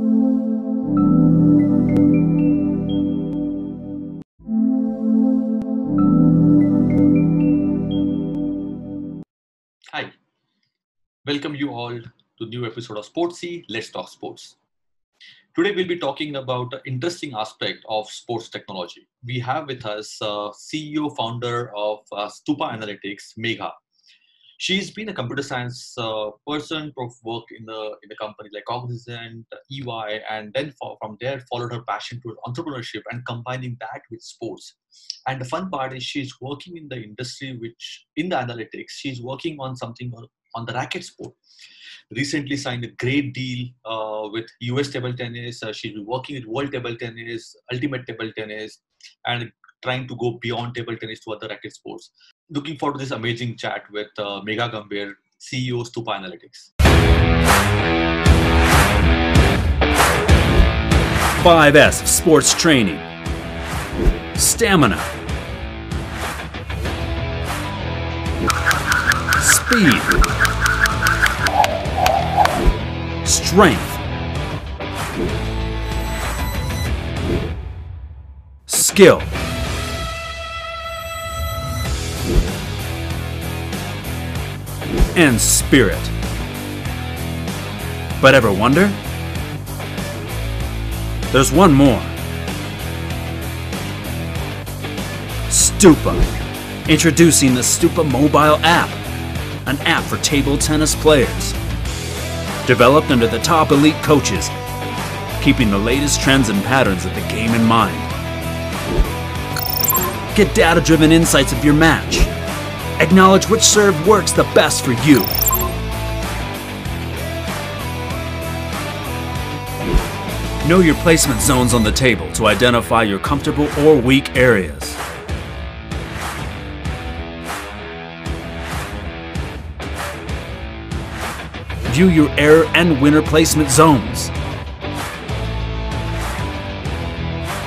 Hi, welcome you all to new episode of Sportsy. Let's talk sports. Today we'll be talking about an interesting aspect of sports technology. We have with us uh, CEO founder of uh, Stupa Analytics, Megha. She's been a computer science uh, person, worked in the in the company like Cognizant, EY, and then for, from there followed her passion towards entrepreneurship and combining that with sports. And the fun part is she's working in the industry, which in the analytics, she's working on something on the racket sport recently signed a great deal uh, with US table tennis. Uh, she's working with World Table Tennis, Ultimate Table Tennis, and trying to go beyond table tennis to other racket sports. Looking forward to this amazing chat with uh, Megha CEO of Stupa Analytics. 5S Sports Training, Stamina, Speed. Strength, skill, and spirit. But ever wonder? There's one more. Stupa. Introducing the Stupa mobile app, an app for table tennis players developed under the top elite coaches, keeping the latest trends and patterns of the game in mind. Get data driven insights of your match. Acknowledge which serve works the best for you. Know your placement zones on the table to identify your comfortable or weak areas. View your error and winner placement zones.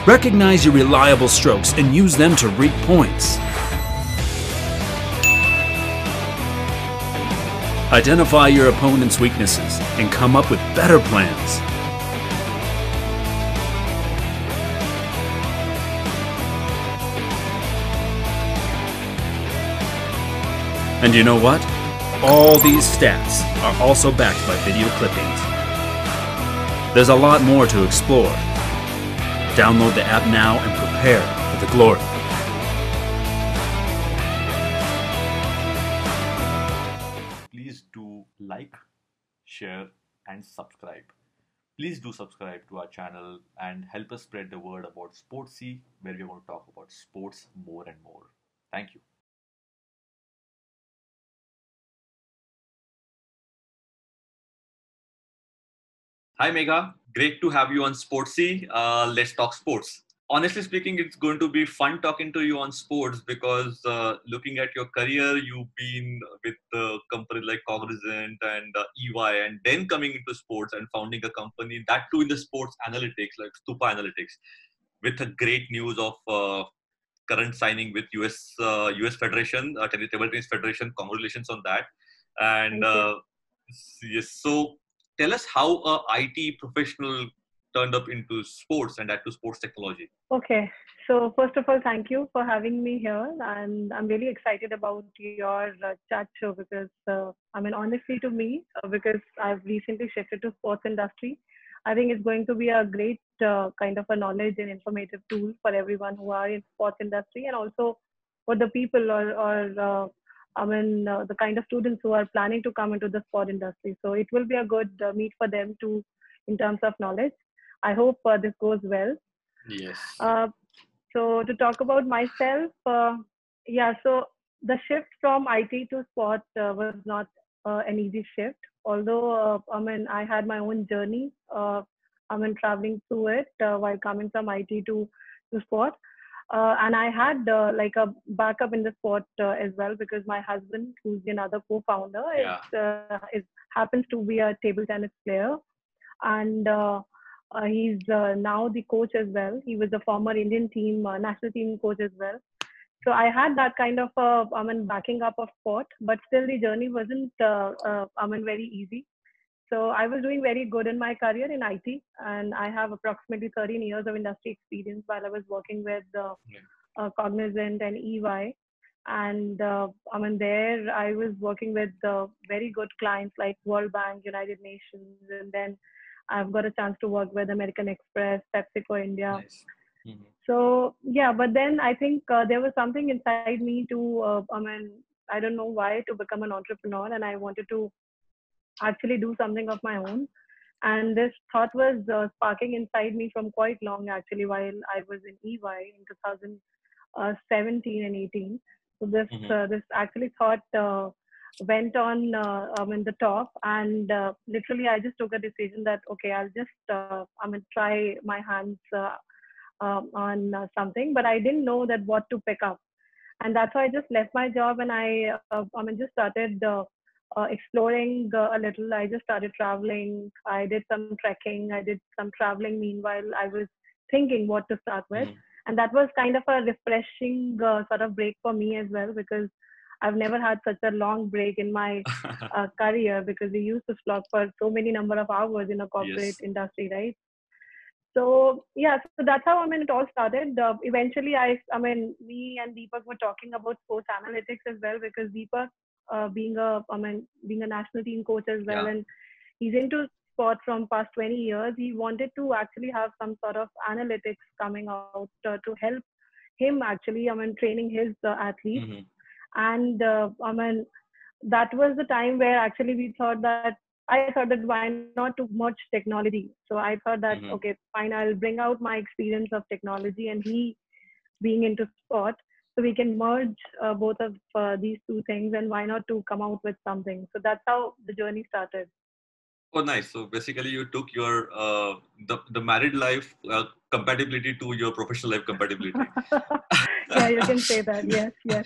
Recognize your reliable strokes and use them to reap points. Identify your opponent's weaknesses and come up with better plans. And you know what? All these stats are also backed by video clippings. There's a lot more to explore. Download the app now and prepare for the glory. Share, and subscribe. Please do subscribe to our channel and help us spread the word about Sportsy, where we're going to talk about sports more and more. Thank you. Hi, Megha. Great to have you on Sportsy. Uh, let's talk sports. Honestly speaking, it's going to be fun talking to you on sports because uh, looking at your career, you've been with uh, companies like Cognizant and uh, EY, and then coming into sports and founding a company that too in the sports analytics, like Stupa Analytics, with the great news of uh, current signing with US US uh, Federation, uh, Table Tennis Federation. Congratulations on that. And uh, yes, so tell us how a IT professional turned up into sports and that to sports technology. Okay. So first of all, thank you for having me here, and I'm really excited about your uh, chat show because uh, I mean, honestly, to me, uh, because I've recently shifted to sports industry, I think it's going to be a great uh, kind of a knowledge and informative tool for everyone who are in sports industry, and also for the people or, or uh, I mean, uh, the kind of students who are planning to come into the sport industry. So it will be a good meet for them to, in terms of knowledge. I hope uh, this goes well. Yes. Uh, so to talk about myself, uh, yeah. So the shift from IT to sport uh, was not an easy shift. Although I mean, I had my own journey. I mean, traveling through it while coming from IT to to sport uh, and I had uh, like a backup in the sport uh, as well because my husband, who's another co-founder, yeah. is, uh, is happens to be a table tennis player, and uh, uh, he's now the coach as well. He was a former Indian team national team coach as well. So I had that kind of I mean backing up of sport, but still the journey wasn't I mean very easy So I was doing very good in my career in IT, and I have approximately 13 years of industry experience while I was working with uh, uh, Cognizant and EY. And uh, I mean, there I was working with uh, very good clients like World Bank, United Nations, and then I've got a chance to work with American Express, PepsiCo India. Nice. Mhm. So yeah, but then I think uh, there was something inside me to, uh, I mean, I don't know why to become an entrepreneur, and I wanted to actually do something of my own. And this thought was uh, sparking inside me from quite long, actually, while I was in EY in 2017 and 18. So this Mhm. uh, this actually thought uh, went on uh, um, in the top, and uh, literally I just took a decision that okay, I'll just uh, I mean try my hands uh, um, on uh, something, but I didn't know that what to pick up, and that's why I just left my job and I uh, I mean just started uh, uh, exploring uh, a little. I just started traveling. I did some trekking. I did some traveling. Meanwhile, I was thinking what to start with, Mhm. and that was kind of a refreshing uh, sort of break for me as well because I've never had such a long break in my uh, career because we used to slog for so many number of hours in a corporate Yes. industry, right? So yeah, so that's how I mean it all started. Uh, eventually, I I mean me and Deepak were talking about sports analytics as well because Deepak, uh, being a I mean being a national team coach as well, Yeah. and he's into sport from past 20 years. He wanted to actually have some sort of analytics coming out uh, to help him actually I mean training his uh, athletes Mhm. And uh, I mean that was the time where actually we thought that I thought that why not to merge technology. So I thought that Mhm. okay, fine, I'll bring out my experience of technology and he being into sport, so we can merge uh, both of uh, these two things and why not to come out with something. So that's how the journey started. Oh, nice. So basically, you took your uh, the the married life uh, compatibility to your professional life compatibility. yeah, you can say that. Yes, yes.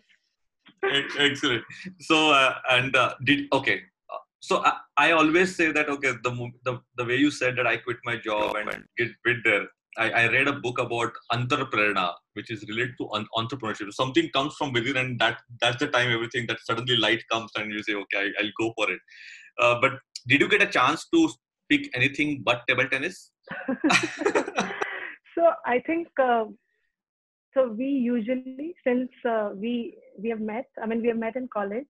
Ex- Excellent. So uh, and uh, did okay. Uh, So I, I always say that okay the, the the way you said that I quit my job and get bit there. I, I read a book about entrepreneur, which is related to un- entrepreneurship. Something comes from within, and that that's the time everything that suddenly light comes, and you say, okay, I, I'll go for it. Uh, but did you get a chance to pick anything but table tennis? so I think uh, so. We usually, since uh, we we have met, I mean, we have met in college.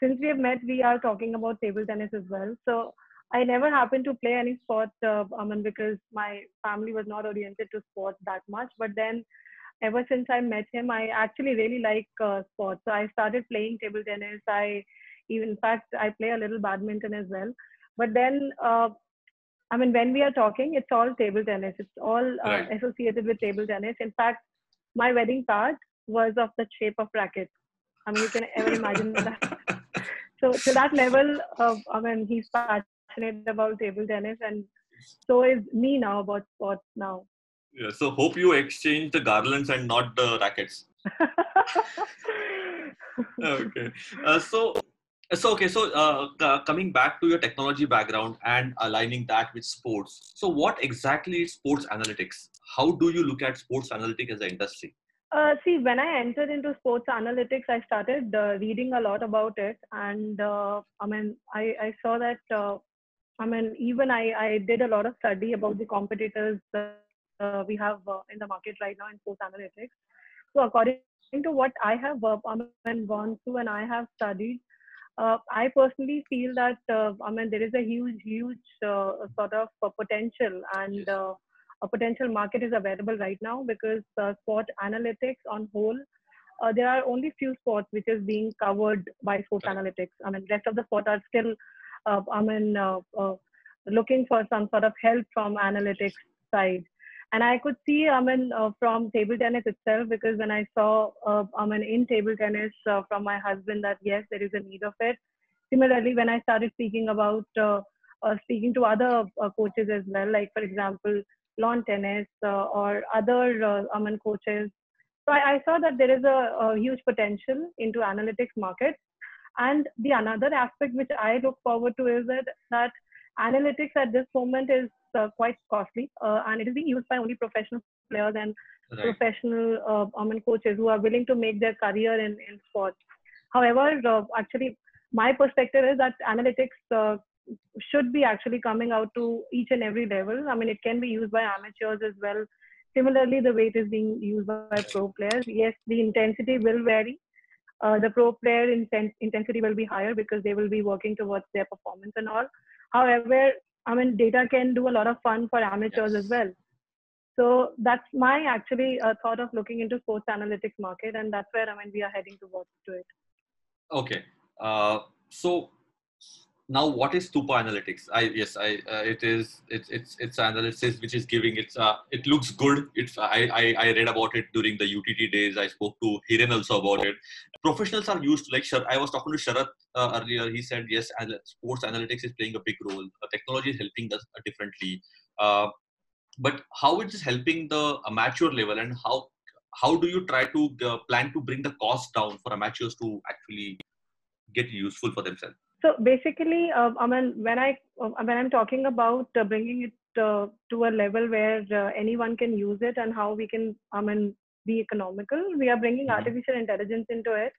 Since we have met, we are talking about table tennis as well. So I never happened to play any sport, uh, I mean, because my family was not oriented to sports that much. But then, ever since I met him, I actually really like uh, sports. So I started playing table tennis. I even, in fact, I play a little badminton as well. But then uh, I mean, when we are talking, it's all table tennis. It's all uh, Right. associated with table tennis. In fact, my wedding card was of the shape of racket. I mean, you can ever imagine that. So to that level, of, I mean, he's passionate about table tennis, and so is me now about sports now. Yeah, so hope you exchange the garlands and not the rackets. okay uh, so so okay so uh, coming back to your technology background and aligning that with sports so what exactly is sports analytics how do you look at sports analytics as an industry Uh, see, when I entered into sports analytics, I started uh, reading a lot about it, and uh, I mean, I, I saw that. Uh, I mean, even I, I did a lot of study about the competitors uh, we have in the market right now in sports analytics. So, according to what I have I mean, gone through and I have studied, uh, I personally feel that uh, I mean there is a huge, huge uh, sort of uh, potential and uh, a potential market is available right now because uh, sport analytics on whole, uh, there are only few sports which is being covered by sports Correct. analytics. I mean, rest of the sport are still, uh, I mean, uh, uh, looking for some sort of help from analytics side. And I could see, I mean, uh, from table tennis itself, because when I saw, uh, I mean, in table tennis uh, from my husband that yes, there is a need of it. Similarly, when I started speaking about, uh, uh, speaking to other uh, coaches as well, like for example, lawn tennis or other, mean, coaches. So I, I saw that there is a, a huge potential into analytics market. And the another aspect which I look forward to is that that analytics at this moment is uh, quite costly uh, and it is being used by only professional players and right professional uh, I mean, coaches who are willing to make their career in, in sports. However, uh, actually, my perspective is that analytics uh, should be actually coming out to each and every level. I mean, it can be used by amateurs as well. Similarly, the weight is being used by pro players. Yes, the intensity will vary. Uh, the pro player inten- intensity will be higher because they will be working towards their performance and all. However, I mean, data can do a lot of fun for amateurs yes. as well. So that's my actually uh, thought of looking into sports analytics market, and that's where I mean we are heading towards to it. Okay, uh, so now what is Stupa Analytics? I yes, I uh, it is it's it's it's analysis which is giving it's uh, it looks good. It's I, I I read about it during the UTT days. I spoke to Hiren also about it. Professionals are used to like I was talking to Sharat uh, earlier. He said yes, sports analytics is playing a big role. Uh, technology is helping us differently. Uh, but how it is helping the amateur level and how how do you try to uh, plan to bring the cost down for amateurs to actually get useful for themselves so basically uh, i mean when i uh, when i'm talking about uh, bringing it uh, to a level where uh, anyone can use it and how we can i mean be economical we are bringing mm-hmm. artificial intelligence into it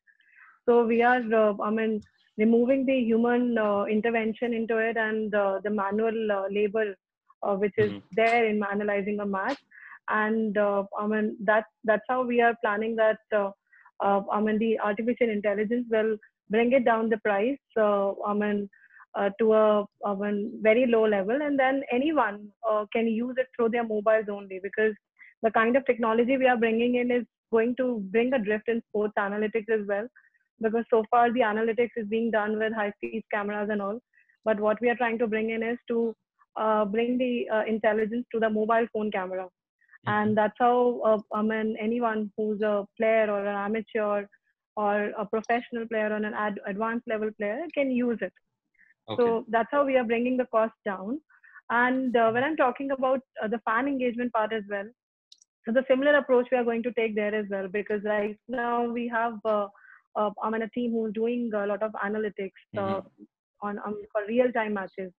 so we are i mean removing the human intervention into it and the manual labor uh, which is mm-hmm. there in analyzing a match. And uh, I mean that's that's how we are planning that. Uh, uh, I mean the artificial intelligence will bring it down the price. I mean. Uh, to a, a very low level, and then anyone uh, can use it through their mobiles only because the kind of technology we are bringing in is going to bring a drift in sports analytics as well. Because so far the analytics is being done with high speed cameras and all, but what we are trying to bring in is to uh, bring the uh, intelligence to the mobile phone camera. Mm-hmm. And that's how uh, I mean anyone who's a player or an amateur or a professional player or an ad- advanced level player can use it. Okay. So that's how we are bringing the cost down. And uh, when I'm talking about uh, the fan engagement part as well, so the similar approach we are going to take there as well because right now we have uh, uh, I'm in a team who's doing a lot of analytics mm-hmm. on um, for real time matches.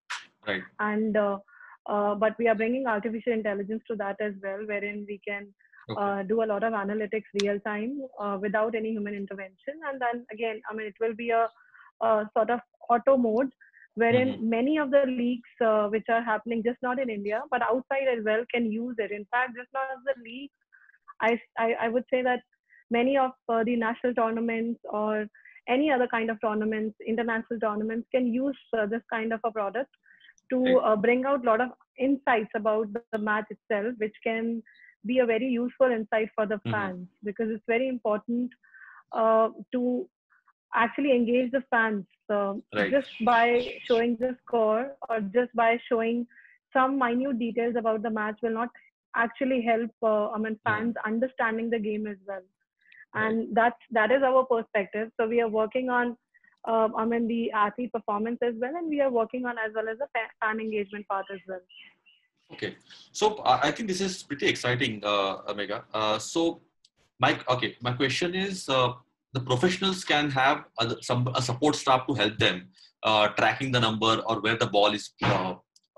Right. And uh, uh, but we are bringing artificial intelligence to that as well, wherein we can okay. uh, do a lot of analytics real time uh, without any human intervention. And then again, I mean, it will be a, a sort of auto mode, wherein mm-hmm. many of the leagues uh, which are happening just not in India but outside as well can use it. In fact, just not the leagues, I, I, I would say that many of uh, the national tournaments or any other kind of tournaments, international tournaments, can use this kind of a product to uh, bring out a lot of insights about the match itself, which can be a very useful insight for the mm-hmm. fans mm-hmm. because it's very important uh, to actually engage the fans uh, right. just by showing the score or just by showing some minute details about the match will not actually help uh, I mean fans mm-hmm. understanding the game as well and right. that's that is our perspective so we are working on uh, I mean the athlete performance as well, and we are working on as well as the fan engagement part as well. Okay, so uh, I think this is pretty exciting, uh, Megha. Uh, so, Mike, okay, my question is: uh, the professionals can have a, some a support staff to help them uh, tracking the number or where the ball is.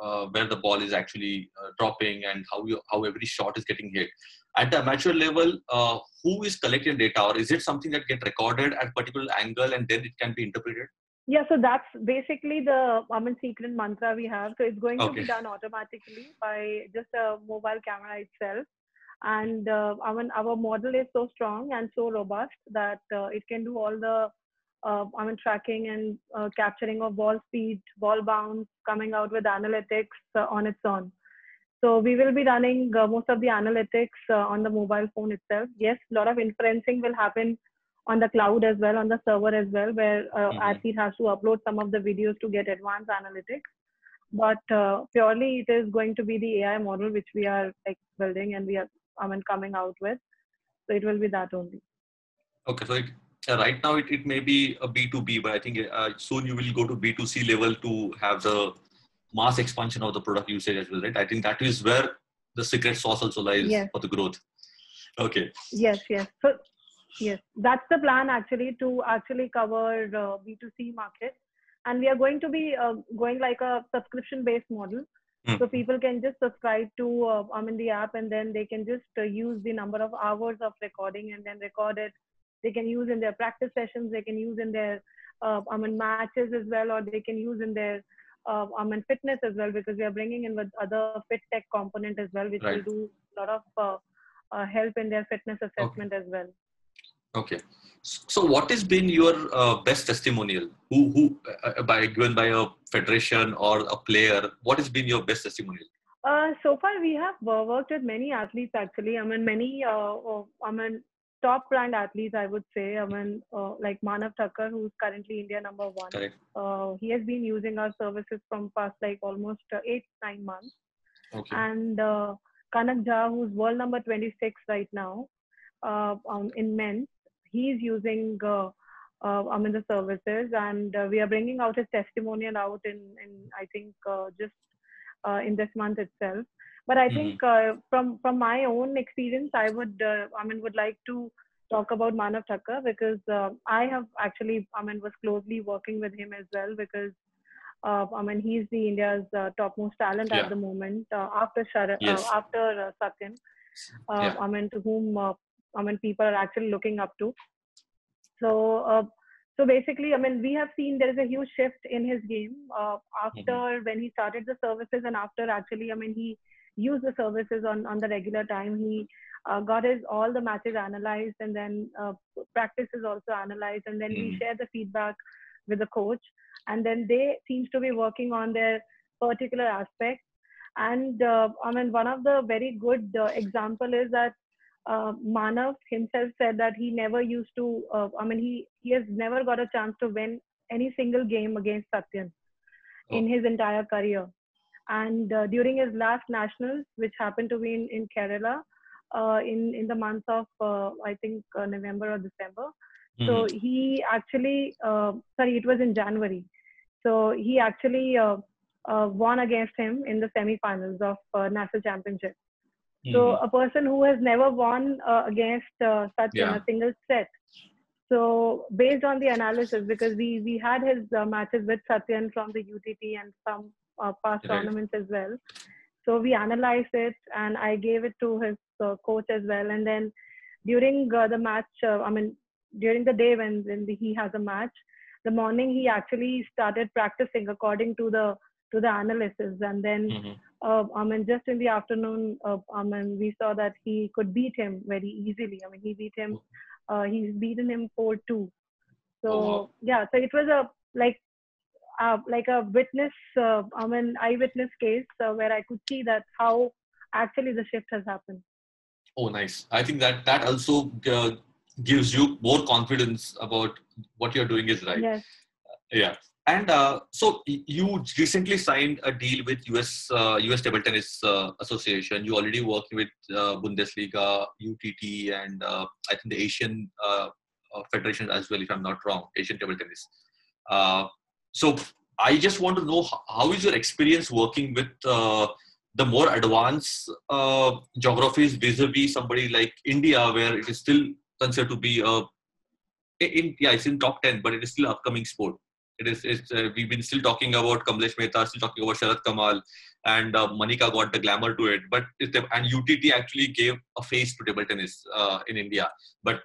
Uh, where the ball is actually dropping and how you, how every shot is getting hit at the amateur level, uh, who is collecting data, or is it something that get recorded at particular angle and then it can be interpreted? Yeah, so that's basically the I mean secret mantra we have. So it's going okay. to be done automatically by just a mobile camera itself. And uh, I mean, our model is so strong and so robust that uh, it can do all the uh, I mean tracking and uh, capturing of ball speed, ball bounce, coming out with analytics uh, on its own. So we will be running uh, most of the analytics uh, on the mobile phone itself. Yes, a lot of inferencing will happen on the cloud as well, on the server as well, where uh, mm-hmm. athlete has to upload some of the videos to get advanced analytics. But uh, purely, it is going to be the AI model which we are like building and we are I mean coming out with. So it will be that only. Okay, so it, uh, right now it, it may be a B2B, but I think uh, soon you will go to B2C level to have the mass expansion of the product usage as well, right? I think that is where the secret sauce also lies yes. for the growth. Okay. Yes, yes. So, yes, that's the plan actually to actually cover uh, B2C market. And we are going to be uh, going like a subscription based model. Mm. So people can just subscribe to uh, I mean the app and then they can just uh, use the number of hours of recording and then record it. They can use in their practice sessions. They can use in their uh, I mean matches as well, or they can use in their uh, I mean fitness as well because we are bringing in with other fit tech component as well, which Right. will do a lot of uh, uh, help in their fitness assessment as well. Okay. So, what has been your uh, best testimonial? Who, who, uh, by given by a federation or a player? What has been your best testimonial? Uh, so far, we have uh, worked with many athletes actually. I mean, many, uh, uh, I mean, top brand athletes, I would say. I mean, uh, like Manav Thakkar, who's currently India number one. Correct. Uh, he has been using our services from past like almost uh, eight, nine months. Okay. And uh, Kanak Jha, who's world number 26 right now uh, um, in men, he's using. Uh, uh, I mean the services, and uh, we are bringing out his testimonial out in, in I think uh, just uh, in this month itself. But I think uh, from from my own experience, I would uh, I mean would like to talk about Manav Thakkar because I have actually I mean was closely working with him as well because uh, I mean he's the India's uh, topmost talent Yeah. at the moment uh, after Shara, Yes. uh, after uh. Uh, Yeah. I mean to whom uh, I mean people are actually looking up to. So uh, so basically, I mean, we have seen there is a huge shift in his game uh, after when he started the services and after actually, I mean, he used the services on, on the regular time. He uh, got his all the matches analyzed and then uh, practices also analyzed and then we Mhm. share the feedback with the coach and then they seems to be working on their particular aspect. And uh, I mean, one of the very good uh, example is that uh, Manav himself said that he never used to. Uh, I mean, he he has never got a chance to win any single game against Satyan in his entire career. And uh, during his last nationals, which happened to be in in Kerala, uh, in in the month of uh, I think uh, November or December. So Mhm. he actually, uh, sorry, it was in January. So he actually uh, uh, won against him in the semi-finals of uh, national championship. So Mhm. a person who has never won uh, against uh, such Yeah. a single set. So based on the analysis, because we we had his uh, matches with Satyan from the UTT and some uh, past Right. tournaments as well. So we analyzed it and I gave it to his uh, coach as well. And then during uh, the match, uh, I mean during the day when when he has a match, the morning he actually started practicing according to the to the analysis and then Mhm. Uh, I mean, just in the afternoon, uh, I mean, we saw that he could beat him very easily. I mean, he beat him. Uh, he's beaten him four two. So Oh, wow. yeah, so it was a like, uh, like a witness. Uh, I mean, eyewitness case uh, where I could see that how actually the shift has happened. Oh, nice. I think that that also uh, gives you more confidence about what you're doing is right. Yes. Yeah. And uh, so you recently signed a deal with US uh, US Table Tennis uh, Association. You already working with uh, Bundesliga, UTT, and uh, I think the Asian uh, Federation as well, if I'm not wrong, Asian Table Tennis. So I just want to know how, is your experience working with the more advanced geographies vis-a-vis somebody like India, where it is still considered to be a in yeah it's in top 10 but it is still upcoming sport it is it's, uh, we've been still talking about Kamlesh Mehta still talking about Sharat Kamal and uh, Manika got the glamour to it but and UTT actually gave a face to table tennis uh, in India. But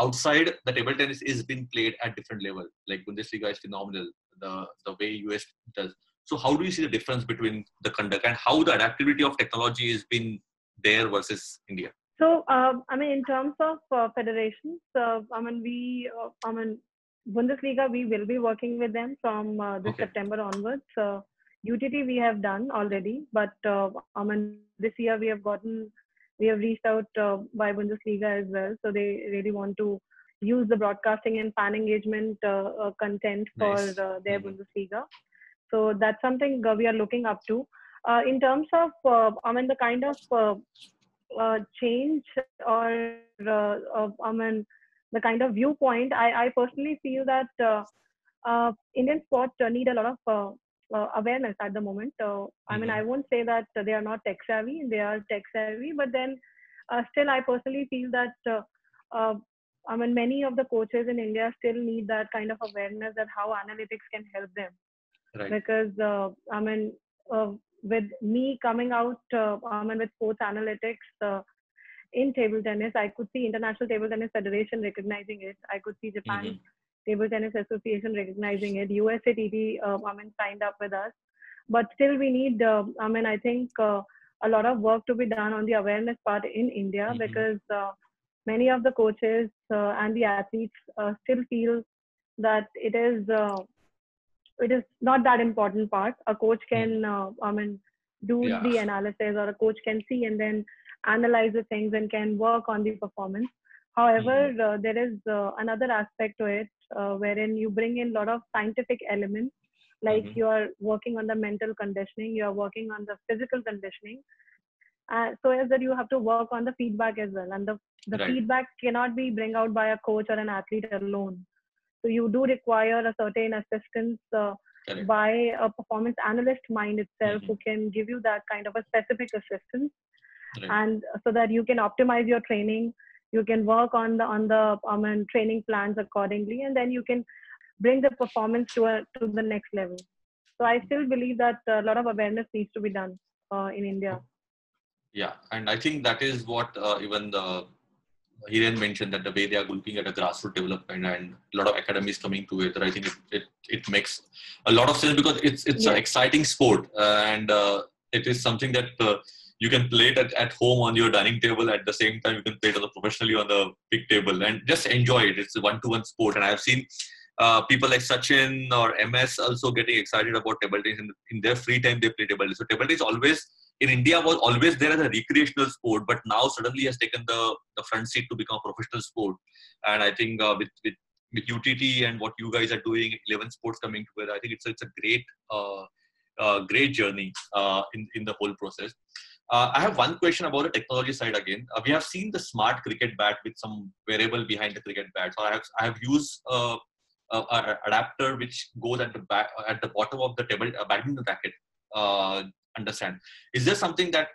outside the table tennis is being played at different level. Like Bundesliga is phenomenal the the way US does. So how do you see the difference between the conduct and how the adaptability of technology has been there versus India? So, um, I mean, in terms of uh, federations, uh, I mean, we, uh, I mean, Bundesliga, we will be working with them from uh, this Okay. September onwards. Uh, UTT, we have done already, but uh, I mean, this year we have gotten, we have reached out uh, by Bundesliga as well. So they really want to use the broadcasting and fan engagement uh, uh, content for Nice. uh, their Mhm. Bundesliga. So that's something uh, we are looking up to. Uh, in terms of, uh, I mean, the kind of uh, uh, change or I mean the kind of viewpoint, I, I personally feel that uh, uh, Indian sports uh, need a lot of uh, uh, awareness at the moment. Uh, I mean, Mhm. I won't say that they are not tech savvy; they are tech savvy, but then uh, still, I personally feel that. Uh, uh, I mean, many of the coaches in India still need that kind of awareness that how analytics can help them right because uh, I mean, uh, with me coming out, uh, I mean, with sports analytics uh, in table tennis, I could see International Table Tennis Federation recognizing it. I could see Japan Mhm. Table Tennis Association recognizing it. USATT, uh, I mean, signed up with us. but still we need. Uh, I mean, I think uh, a lot of work to be done on the awareness part in India Mhm. because uh, many of the coaches uh, and the athletes uh, still feel that it is uh, it is not that important part. A coach can, uh, I mean, do Yeah. the analysis, or a coach can see and then analyze the things and can work on the performance. However, uh, there is uh, another aspect to it uh, wherein you bring in a lot of scientific elements, like Mhm. you are working on the mental conditioning, you are working on the physical conditioning, uh, so as that you have to work on the feedback as well, and the the Right. feedback cannot be bring out by a coach or an athlete alone. So you do require a certain assistance uh, by a performance analyst mind itself Mhm. who can give you that kind of a specific assistance Right. and so that you can optimize your training you can work on the on the um, and training plans accordingly and then you can bring the performance to a to the next level. So i still believe that a lot of awareness needs to be done uh, in india. Yeah, and I think that is what uh, even the Hiren mentioned that the way they are looking at a grassroots development and a lot of academies coming to it, I think it, it, it makes a lot of sense because it's it's an exciting sport uh, and uh, it is something that uh, you can play it at, at home on your dining table at the same time you can play it on the professionally on the big table and just enjoy it. It's a one-to-one sport, and I've seen uh, people like Sachin or MS also getting excited about table tennis. In, in their free time, they play table tennis. So table tennis always in India was always there as a recreational sport, but now suddenly has taken the, the front seat to become a professional sport. And I think uh, with, with with UTT and what you guys are doing, 11 sports coming together, I think it's it's a great uh, uh, great journey uh, in in the whole process. Uh, I have one question about the technology side again. Uh, we have seen the smart cricket bat with some wearable behind the cricket bat. So I have I have used a, a adapter which goes at the back at the bottom of the table uh, badminton racket. Uh, understand? Is there something that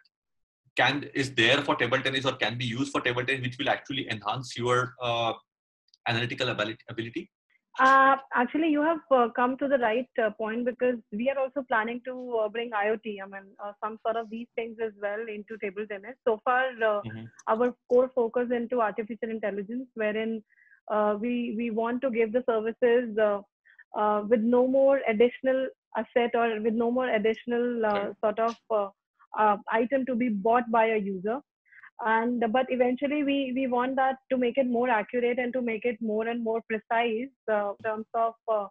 can is there for table tennis or can be used for table tennis which will actually enhance your uh, analytical ability? Uh, actually, you have uh, come to the right uh, point because we are also planning to uh, bring IoT, I mean, uh, some sort of these things as well into table tennis. So far, uh, Mhm. our core focus into artificial intelligence, wherein uh, we we want to give the services uh, uh, with no more additional asset or with no more additional uh, sort of uh, uh, item to be bought by a user and but eventually we we want that to make it more accurate and to make it more and more precise uh, in terms of uh,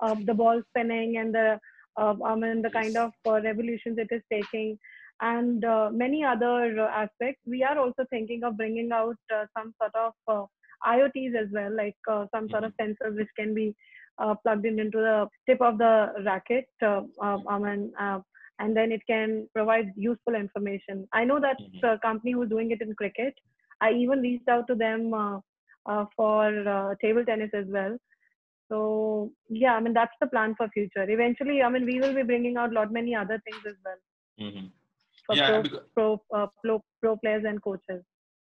uh, the ball spinning and the uh, I mean the kind of uh, revolutions it is taking and uh, many other uh, aspects. We are also thinking of bringing out uh, some sort of uh, IoTs as well, like uh, some sort of sensors which can be uh, plugged in into the tip of the racket. Uh, uh, I mean, uh, and then it can provide useful information. I know that Mhm. uh, company who's doing it in cricket. I even reached out to them uh, uh, for uh, table tennis as well. So yeah, I mean that's the plan for future. Eventually, I mean we will be bringing out lot many other things as well Mhm. for Yeah, pro, because, pro, uh, pro pro players and coaches.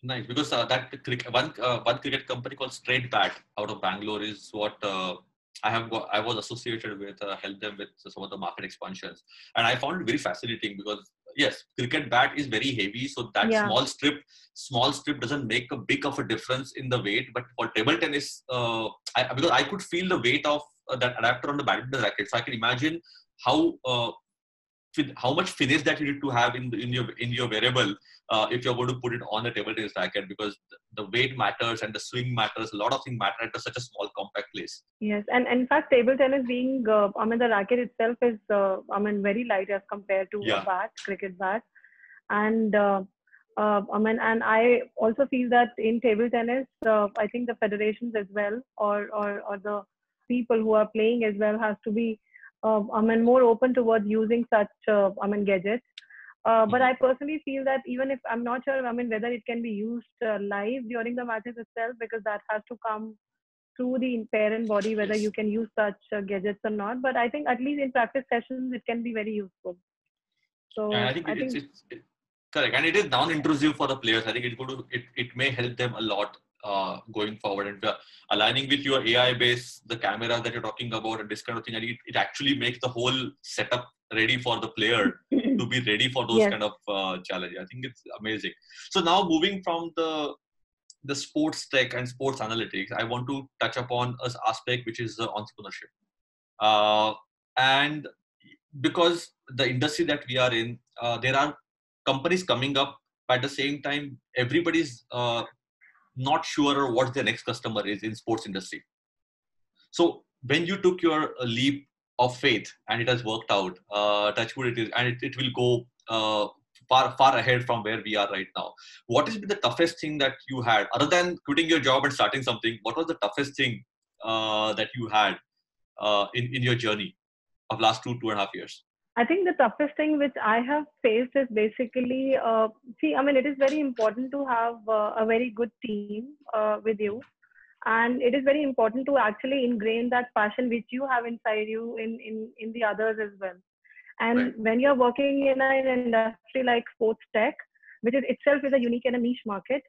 nice because uh, that cricket, one uh, one cricket company called Straight Bat out of Bangalore is what uh, I have got, I was associated with, uh, helped them with some of the market expansions, and I found it very fascinating because yes, cricket bat is very heavy, so that Yeah. small strip, small strip doesn't make a big of a difference in the weight. But for table tennis, uh, I, because I could feel the weight of uh, that adapter on the badminton racket, so I can imagine how. How much finish that you need to have in in your in your wearable uh, if you're going to put it on the table tennis racket because the, the weight matters and the swing matters a lot of things matter at such a small compact place Yes, and, and in fact, table tennis being, uh, I mean, the racket itself is, uh, I mean, very light as compared to Yeah. a bat, cricket bat, and uh, uh, I mean, and I also feel that in table tennis, uh, I think the federations as well, or or or the people who are playing as well, has to be, uh, I mean, more open towards using such, uh, I mean, gadgets. Uh, but Mhm. I personally feel that even if I'm not sure, I mean, whether it can be used uh, live during the matches itself, because that has to come through the parent body whether you can use such uh, gadgets or not. But I think at least in practice sessions, it can be very useful. So and i think, it, it's, it's it, correct and it is non-intrusive for the players i think it's going to it, it may help them a lot uh, going forward and uh, aligning with your ai base the camera that you're talking about and this kind of thing think it, it actually makes the whole setup ready for the player to be ready for those Yes. kind of uh, challenges. I think it's amazing. So now moving from the the sports tech and sports analytics, I want to touch upon an aspect which is entrepreneurship. Uh, and because the industry that we are in, uh, there are companies coming up. At the same time, everybody's uh, not sure what their next customer is in sports industry. So when you took your uh, leap of faith and it has worked out, uh, touchwood it is, and it, it will go uh, far far ahead from where we are right now. What has been the toughest thing that you had, other than quitting your job and starting something? What was the toughest thing uh, that you had uh, in in your journey of last two two and a half years? I think the toughest thing which I have faced is basically, uh, see, I mean, it is very important to have uh, a very good team uh, with you. And it is very important to actually ingrain that passion which you have inside you in, in, in the others as well. And right. when you're working in an industry like sports tech, which is itself is a unique and a niche market,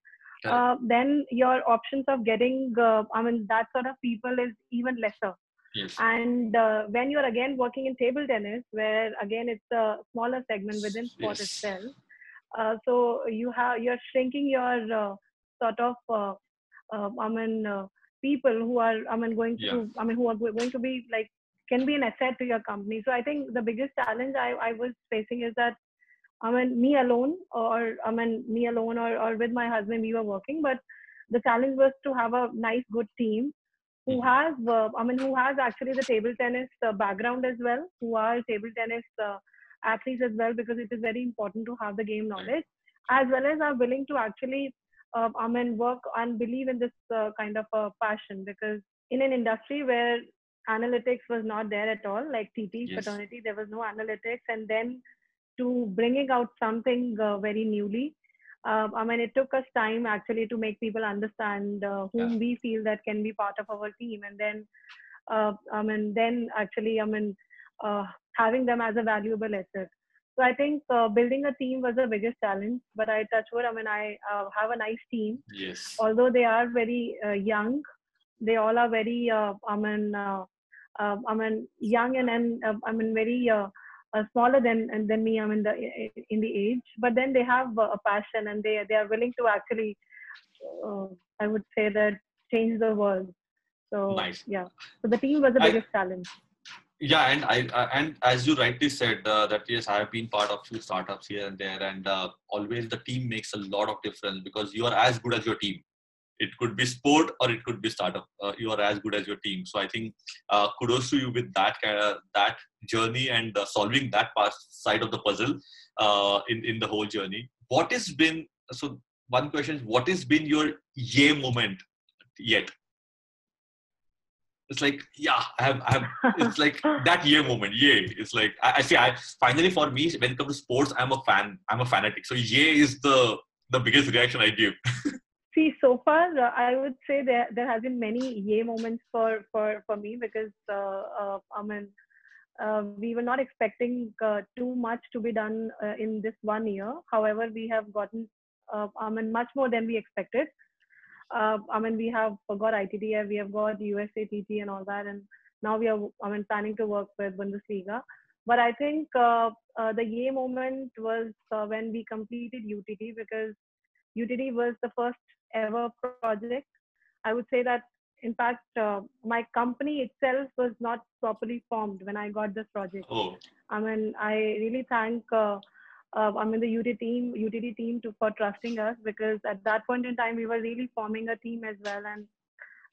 uh, then your options of getting, uh, I mean, that sort of people is even lesser. Yes. And uh, when you're again working in table tennis, where again it's a smaller segment within sport yes. itself, uh, so you have you're shrinking your uh, sort of uh, uh, I mean uh, people who are I mean going to yeah. I mean who are going to be like can be an asset to your company. So I think the biggest challenge I, I was facing is that I mean me alone or I mean me alone or, or with my husband we were working, but the challenge was to have a nice good team who mm-hmm. has uh, i mean who has actually the table tennis uh, background as well who are table tennis uh, athletes as well because it is very important to have the game knowledge as well as are willing to actually uh, i mean work and believe in this uh, kind of a passion because in an industry where analytics was not there at all like tt yes. fraternity there was no analytics and then to bringing out something uh, very newly uh, I mean, it took us time actually to make people understand uh, whom yeah. we feel that can be part of our team, and then, uh, I mean, then actually, I mean, uh, having them as a valuable asset. So I think uh, building a team was the biggest challenge. But I touch wood. I mean, I uh, have a nice team. Yes. Although they are very young, they all are very. I mean, I mean, young and and I mean very uh, smaller than than me. I'm in the in the age, but then they have a passion and they they are willing to actually, uh, I would say that change the world. So nice. yeah, so the team was the biggest I, challenge. Yeah, and I uh, and as you rightly said uh, that yes, I have been part of few startups here and there, and uh, always the team makes a lot of difference because you are as good as your team it could be sport or it could be startup uh, you are as good as your team so i think uh, kudos to you with that kind of that journey and uh, solving that part side of the puzzle uh, in in the whole journey. What has been so one question is what has been your yay moment yet? It's like yeah i have, I have it's like that year moment yay. It's like I, I see i finally for me when it comes to sports i'm a fan i'm a fanatic. So yay is the the biggest reaction i give. See, so far, uh, I would say there there has been many yay moments for for for me because uh, uh, I mean uh, we were not expecting uh, too much to be done uh, in this one year. However, we have gotten I mean much more than we expected. I mean we have got ITTF, we have got USA TT and all that, and now we are I mean planning to work with Bundesliga. But I think the yay moment was when we completed UTT because UTT was the first ever project. I would say that, in fact, uh, my company itself was not properly formed when I got this project. Oh. I mean, I really thank. Uh, uh, I mean the UTT team, UTT team to for trusting us because at that point in time we were really forming a team as well, and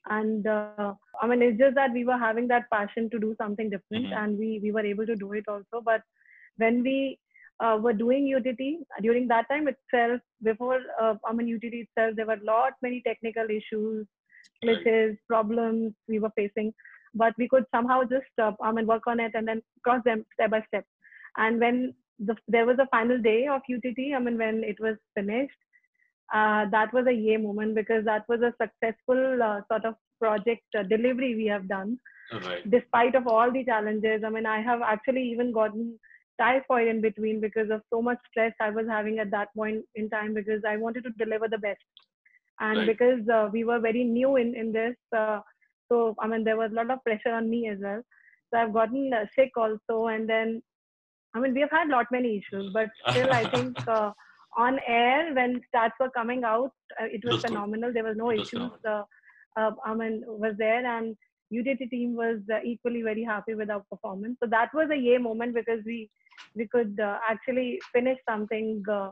and uh, I mean it's just that we were having that passion to do something different, mm-hmm. and we we were able to do it also. But when we uh, were doing UTT during that time itself. Before uh, I mean UTT itself, there were lot many technical issues, glitches, problems we were facing, but we could somehow just uh, I mean work on it and then cross them step by step. And when the, there was a final day of UTT, I mean when it was finished, uh, that was a yay moment because that was a successful uh, sort of project uh, delivery we have done. Right. Despite of all the challenges, I mean I have actually even gotten typhoid in between because of so much stress I was having at that point in time because I wanted to deliver the best. And right. because uh, we were very new in, in this, uh, so I mean, there was a lot of pressure on me as well. So I've gotten uh, sick also. And then, I mean, we have had lot many issues, but still, I think uh, on air, when stats were coming out, uh, it was phenomenal. There was no issues. Uh, I mean, was there. And UTT team was uh, equally very happy with our performance. So that was a yay moment because we we could uh, actually finish something uh,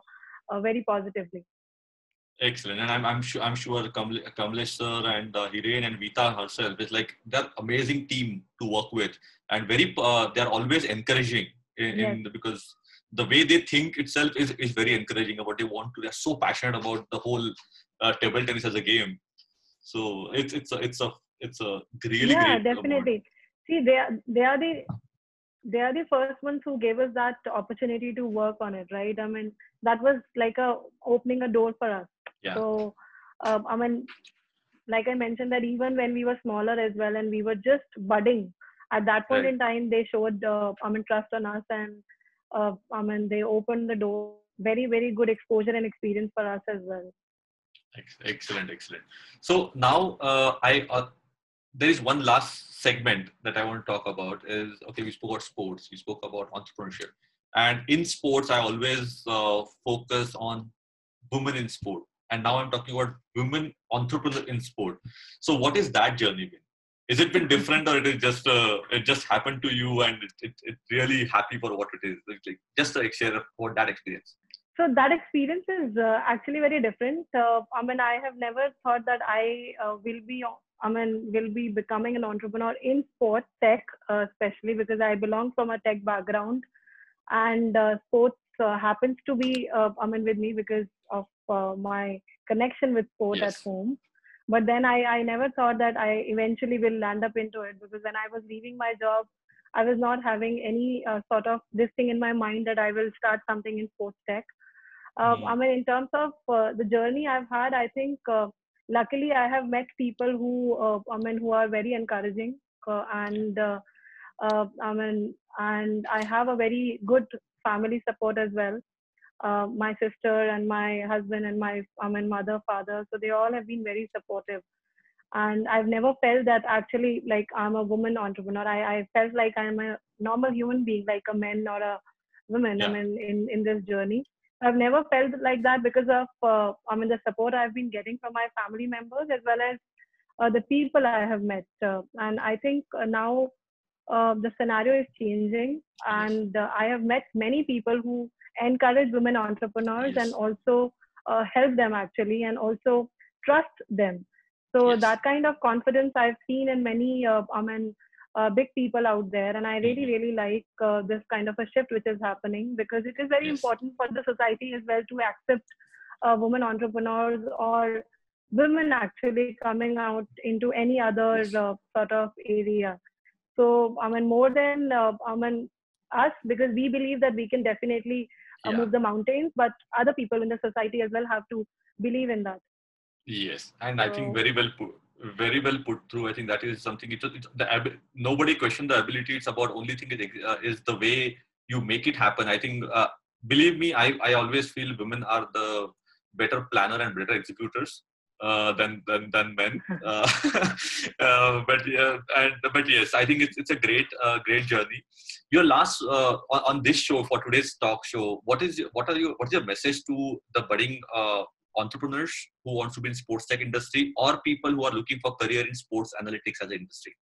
uh, very positively. Excellent, and I'm, I'm sure I'm sure Kamlesh sir and uh, Hiren and Vita herself is like they're amazing team to work with, and very uh, they're always encouraging in, yes. in, because the way they think itself is, is very encouraging about they want to they're so passionate about the whole uh, table tennis as a game. So it's it's a it's a it's a really yeah definitely. see they are they are the they are the first ones who gave us that opportunity to work on it right? I mean that was like a opening a door for us yeah. so um, i mean like i mentioned that even when we were smaller as well and we were just budding at that point right. in time they showed uh, i mean trust on us and uh, i mean they opened the door. Very very good exposure and experience for us as well. Excellent excellent. So now uh, i uh, there is one last segment that i want to talk about is okay we spoke about sports we spoke about entrepreneurship. And in sports i always uh, focus on women in sport and now i'm talking about women entrepreneur in sport. So what is that journey been? Is it been different or it is just uh, it just happened to you and it, it, it really happy for what it is? Like just a share about that experience. So that experience is uh, actually very different. Uh, i mean i have never thought that i uh, will be i mean will be becoming an entrepreneur in sports tech uh, especially because i belong from a tech background. And uh, happens to be i mean with me because of my connection with sport yes. at home but then I, I never thought that i eventually will land up into it because when i was leaving my job i was not having any uh, sort of this thing in my mind that i will start something in sports tech uh, mm. i mean in terms of uh, the journey i've had i think uh, luckily i have met people who uh, i mean who are very encouraging uh, and i mean and i have a very good family support as well uh, my sister and my husband and my I mean mother, father. So they all have been very supportive. And I've never felt that actually like I'm a woman entrepreneur. I, I felt like I'm a normal human being, like a man or a woman. Yeah. I mean, in, in this journey. I've never felt like that because of uh, I mean the support I've been getting from my family members as well as uh, the people I have met. Uh, and I think uh, now uh, the scenario is changing, and uh, I have met many people who encourage women entrepreneurs yes. and also uh, help them actually and also trust them so yes. that kind of confidence i've seen in many uh, i mean uh, big people out there and i really mm-hmm. really like uh, this kind of a shift which is happening because it is very yes. important for the society as well to accept uh, women entrepreneurs or women actually coming out into any other uh, sort of area so i mean more than i mean us because we believe that we can definitely uh, yeah. move the mountains but other people in the society as well have to believe in that. Yes and so, i think very well put very well put through. I think that is something it's, it's the nobody question the ability it's about only thing is, uh, is the way you make it happen. I think uh, believe me I, I always feel women are the better planner and better executors uh, than than than men. Uh, uh, but yeah, and but yes, I think it's it's a great uh, great journey. Your last uh, on, on, this show for today's talk show, what is what are you what is your message to the budding uh, entrepreneurs who wants to be in sports tech industry or people who are looking for career in sports analytics as an industry?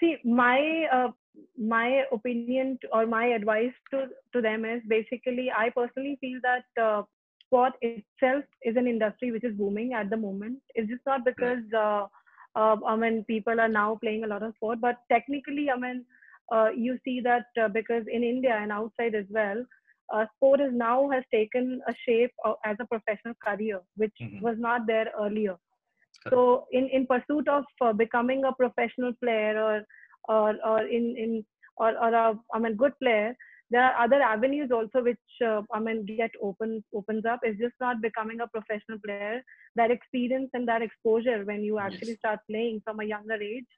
see, my my opinion or my advice to to them is basically I personally feel that sport itself is an industry which is booming at the moment. It's just not because uh, uh, I mean people are now playing a lot of sport, but technically, I mean uh, you see that uh, because in India and outside as well, uh, sport is now has taken a shape of, as a professional career, which mm-hmm. was not there earlier. So in in pursuit of uh, becoming a professional player or or or in in or or a I mean good player, there are other avenues also which uh, I mean get open opens up. It's just not becoming a professional player. That experience and that exposure when you actually yes. start playing from a younger age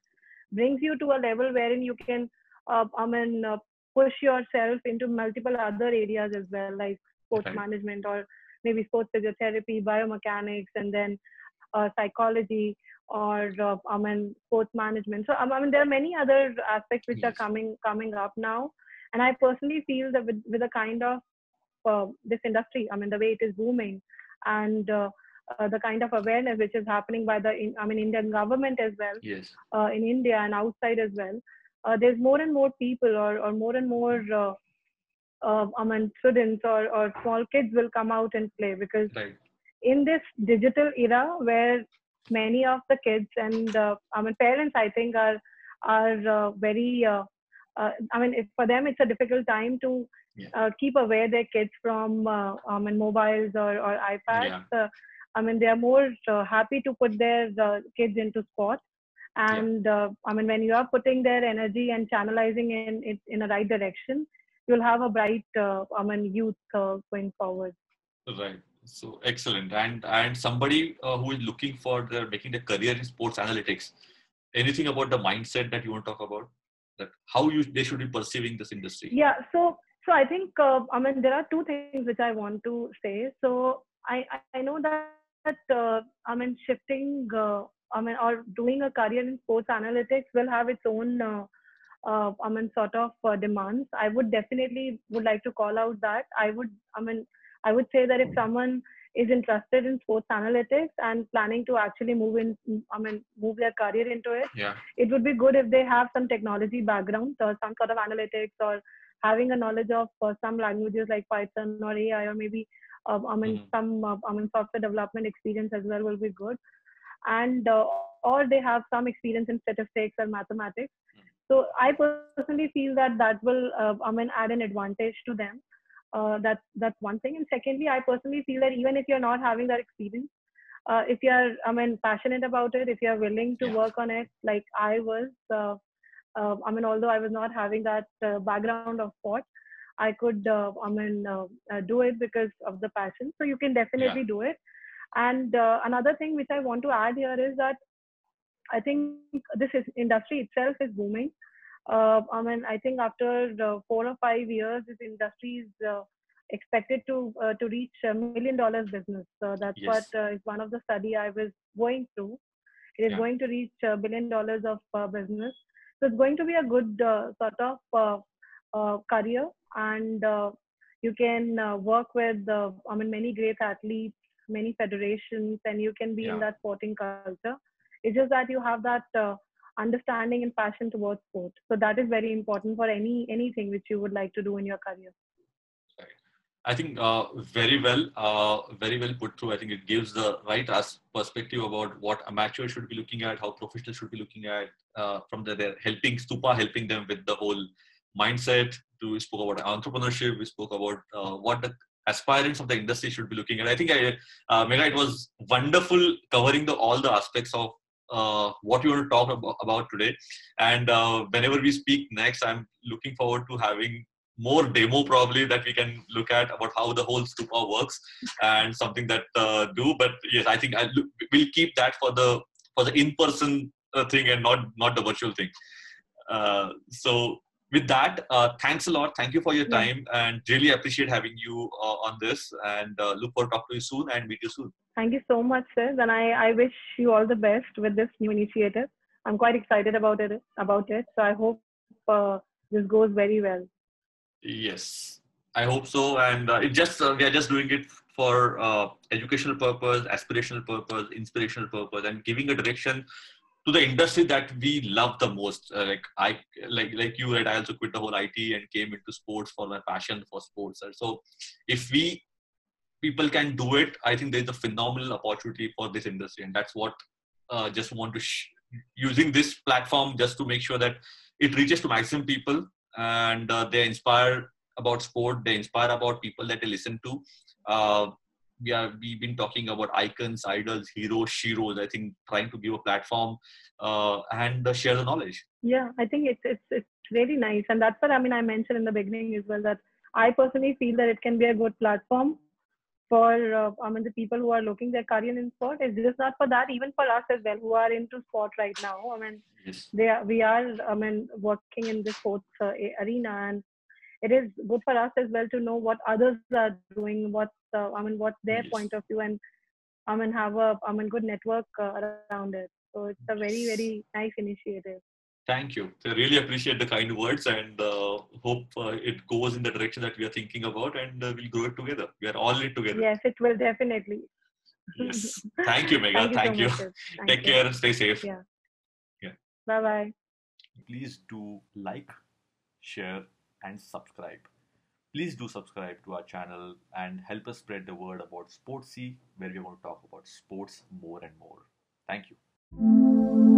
brings you to a level wherein you can uh, I mean uh, push yourself into multiple other areas as well, like sports okay. management or maybe sports physiotherapy, biomechanics, and then uh, psychology or uh, I mean sports management. So I mean there are many other aspects which yes. are coming coming up now and I personally feel that with, with a kind of uh, this industry, I mean, the way it is booming, and uh, uh, the kind of awareness which is happening by the I mean Indian government as well yes uh, in India and outside as well. Uh, there's more and more people or, or more and more uh, uh, I mean students or, or small kids will come out and play because right in this digital era where many of the kids and uh, I mean parents I think are are uh, very uh, I mean if for them it's a difficult time to Yeah. uh, keep away their kids from uh, I mean mobiles or, or iPads. Uh, I mean they are more uh, happy to put their uh, kids into sports. And uh, I mean when you are putting their energy and channelizing in it in a right direction, you'll have a bright uh, I mean youth uh, going forward. Right. So excellent. And and somebody uh, who is looking for their making their career in sports analytics, anything about the mindset that you want to talk about? That how you they should be perceiving this industry? Yeah. So so I think uh, I mean there are two things which I want to say. So I I know that uh, I mean shifting uh, I mean or doing a career in sports analytics will have its own uh, uh, I mean sort of uh, demands. I would definitely would like to call out that I would I mean I would say that if someone is interested in sports analytics and planning to actually move in I mean move their career into it Yeah. it would be good if they have some technology background or some sort of analytics or having a knowledge of uh, some languages like Python or AI or maybe um, I mean Mhm. some uh, I mean software development experience as well will be good, and uh, or they have some experience in statistics or mathematics. So I personally feel that that will uh, I mean add an advantage to them. Uh, that's that's one thing. And secondly, I personally feel that even if you're not having that experience, uh, if you're I mean passionate about it, if you're willing to Yeah. work on it, like I was, uh, uh, I mean although I was not having that uh, background of sport, I could uh, I mean uh, uh, do it because of the passion. So you can definitely do it. And uh, another thing which I want to add here is that I think this is, industry itself is booming. Uh, I mean, I think after uh, four or five years, this industry is uh, expected to uh, to reach a million dollars business. So that's Yes. what uh, is one of the study I was going through. It is Yeah. going to reach a billion dollars of business. So it's going to be a good uh, sort of uh, uh, career, and uh, you can uh, work with uh, I mean many great athletes, many federations, and you can be Yeah. in that sporting culture. It's just that you have that uh, understanding and passion towards sport. So that is very important for any anything which you would like to do in your career. I think uh, very well, uh, very well put through. I think it gives the right perspective about what amateur should be looking at, how professional should be looking at. Uh, from the they're helping Stupa, helping them with the whole mindset. To we spoke about entrepreneurship. We spoke about uh, what the aspirants of the industry should be looking at. I think I, uh, Megha, it was wonderful covering the all the aspects of uh, what you want to talk about, about today. And uh, whenever we speak next, I'm looking forward to having more demo probably that we can look at about how the whole stupa works and something that uh, do but yes i think i we'll keep that for the for the in-person uh, thing and not not the virtual thing uh, so with that uh, thanks a lot thank you for your Yeah. time and really appreciate having you uh, on this and uh, look forward to talk to you soon and meet you soon Thank you so much, sir. And I, I wish you all the best with this new initiative. I'm quite excited about it. About it. So I hope uh, this goes very well. Yes, I hope so. And uh, it just uh, we are just doing it for uh, educational purpose, aspirational purpose, inspirational purpose, and giving a direction to the industry that we love the most. Uh, like I, like like you, right? I also quit the whole IT and came into sports for my passion for sports. And so, if we people can do it, I think there's a phenomenal opportunity for this industry, and that's what uh, just want to sh- using this platform just to make sure that it reaches to maximum people and uh, they inspire about sport they inspire about people that they listen to uh, we are we've been talking about icons idols heroes sheroes i think trying to give a platform uh, and uh, share the knowledge Yeah, I think it's it's it's really nice, and that's what I mean. I mentioned in the beginning as well that I personally feel that it can be a good platform for uh, I mean the people who are looking their career in sport. It's just not for that, even for us as well who are into sport right now. I mean, yes they are, we are I mean working in the sports uh, arena, and it is good for us as well to know what others are doing, what uh, I mean what's their Yes. point of view, and I mean have a I mean good network uh, around it. So it's a very very nice initiative. thank you i really appreciate the kind words and uh, hope uh, it goes in the direction that we are thinking about and uh, we'll grow it together we are all in it together Yes, it will definitely. Yes. Thank you, Megha. Thank Thank you. you. So much, Sid. Thank Take you. care and stay safe. Yeah. Yeah. Bye bye. Please do like, share, and subscribe. Please do subscribe to our channel and help us spread the word about Sportsy, where we want to talk about sports more and more. Thank you.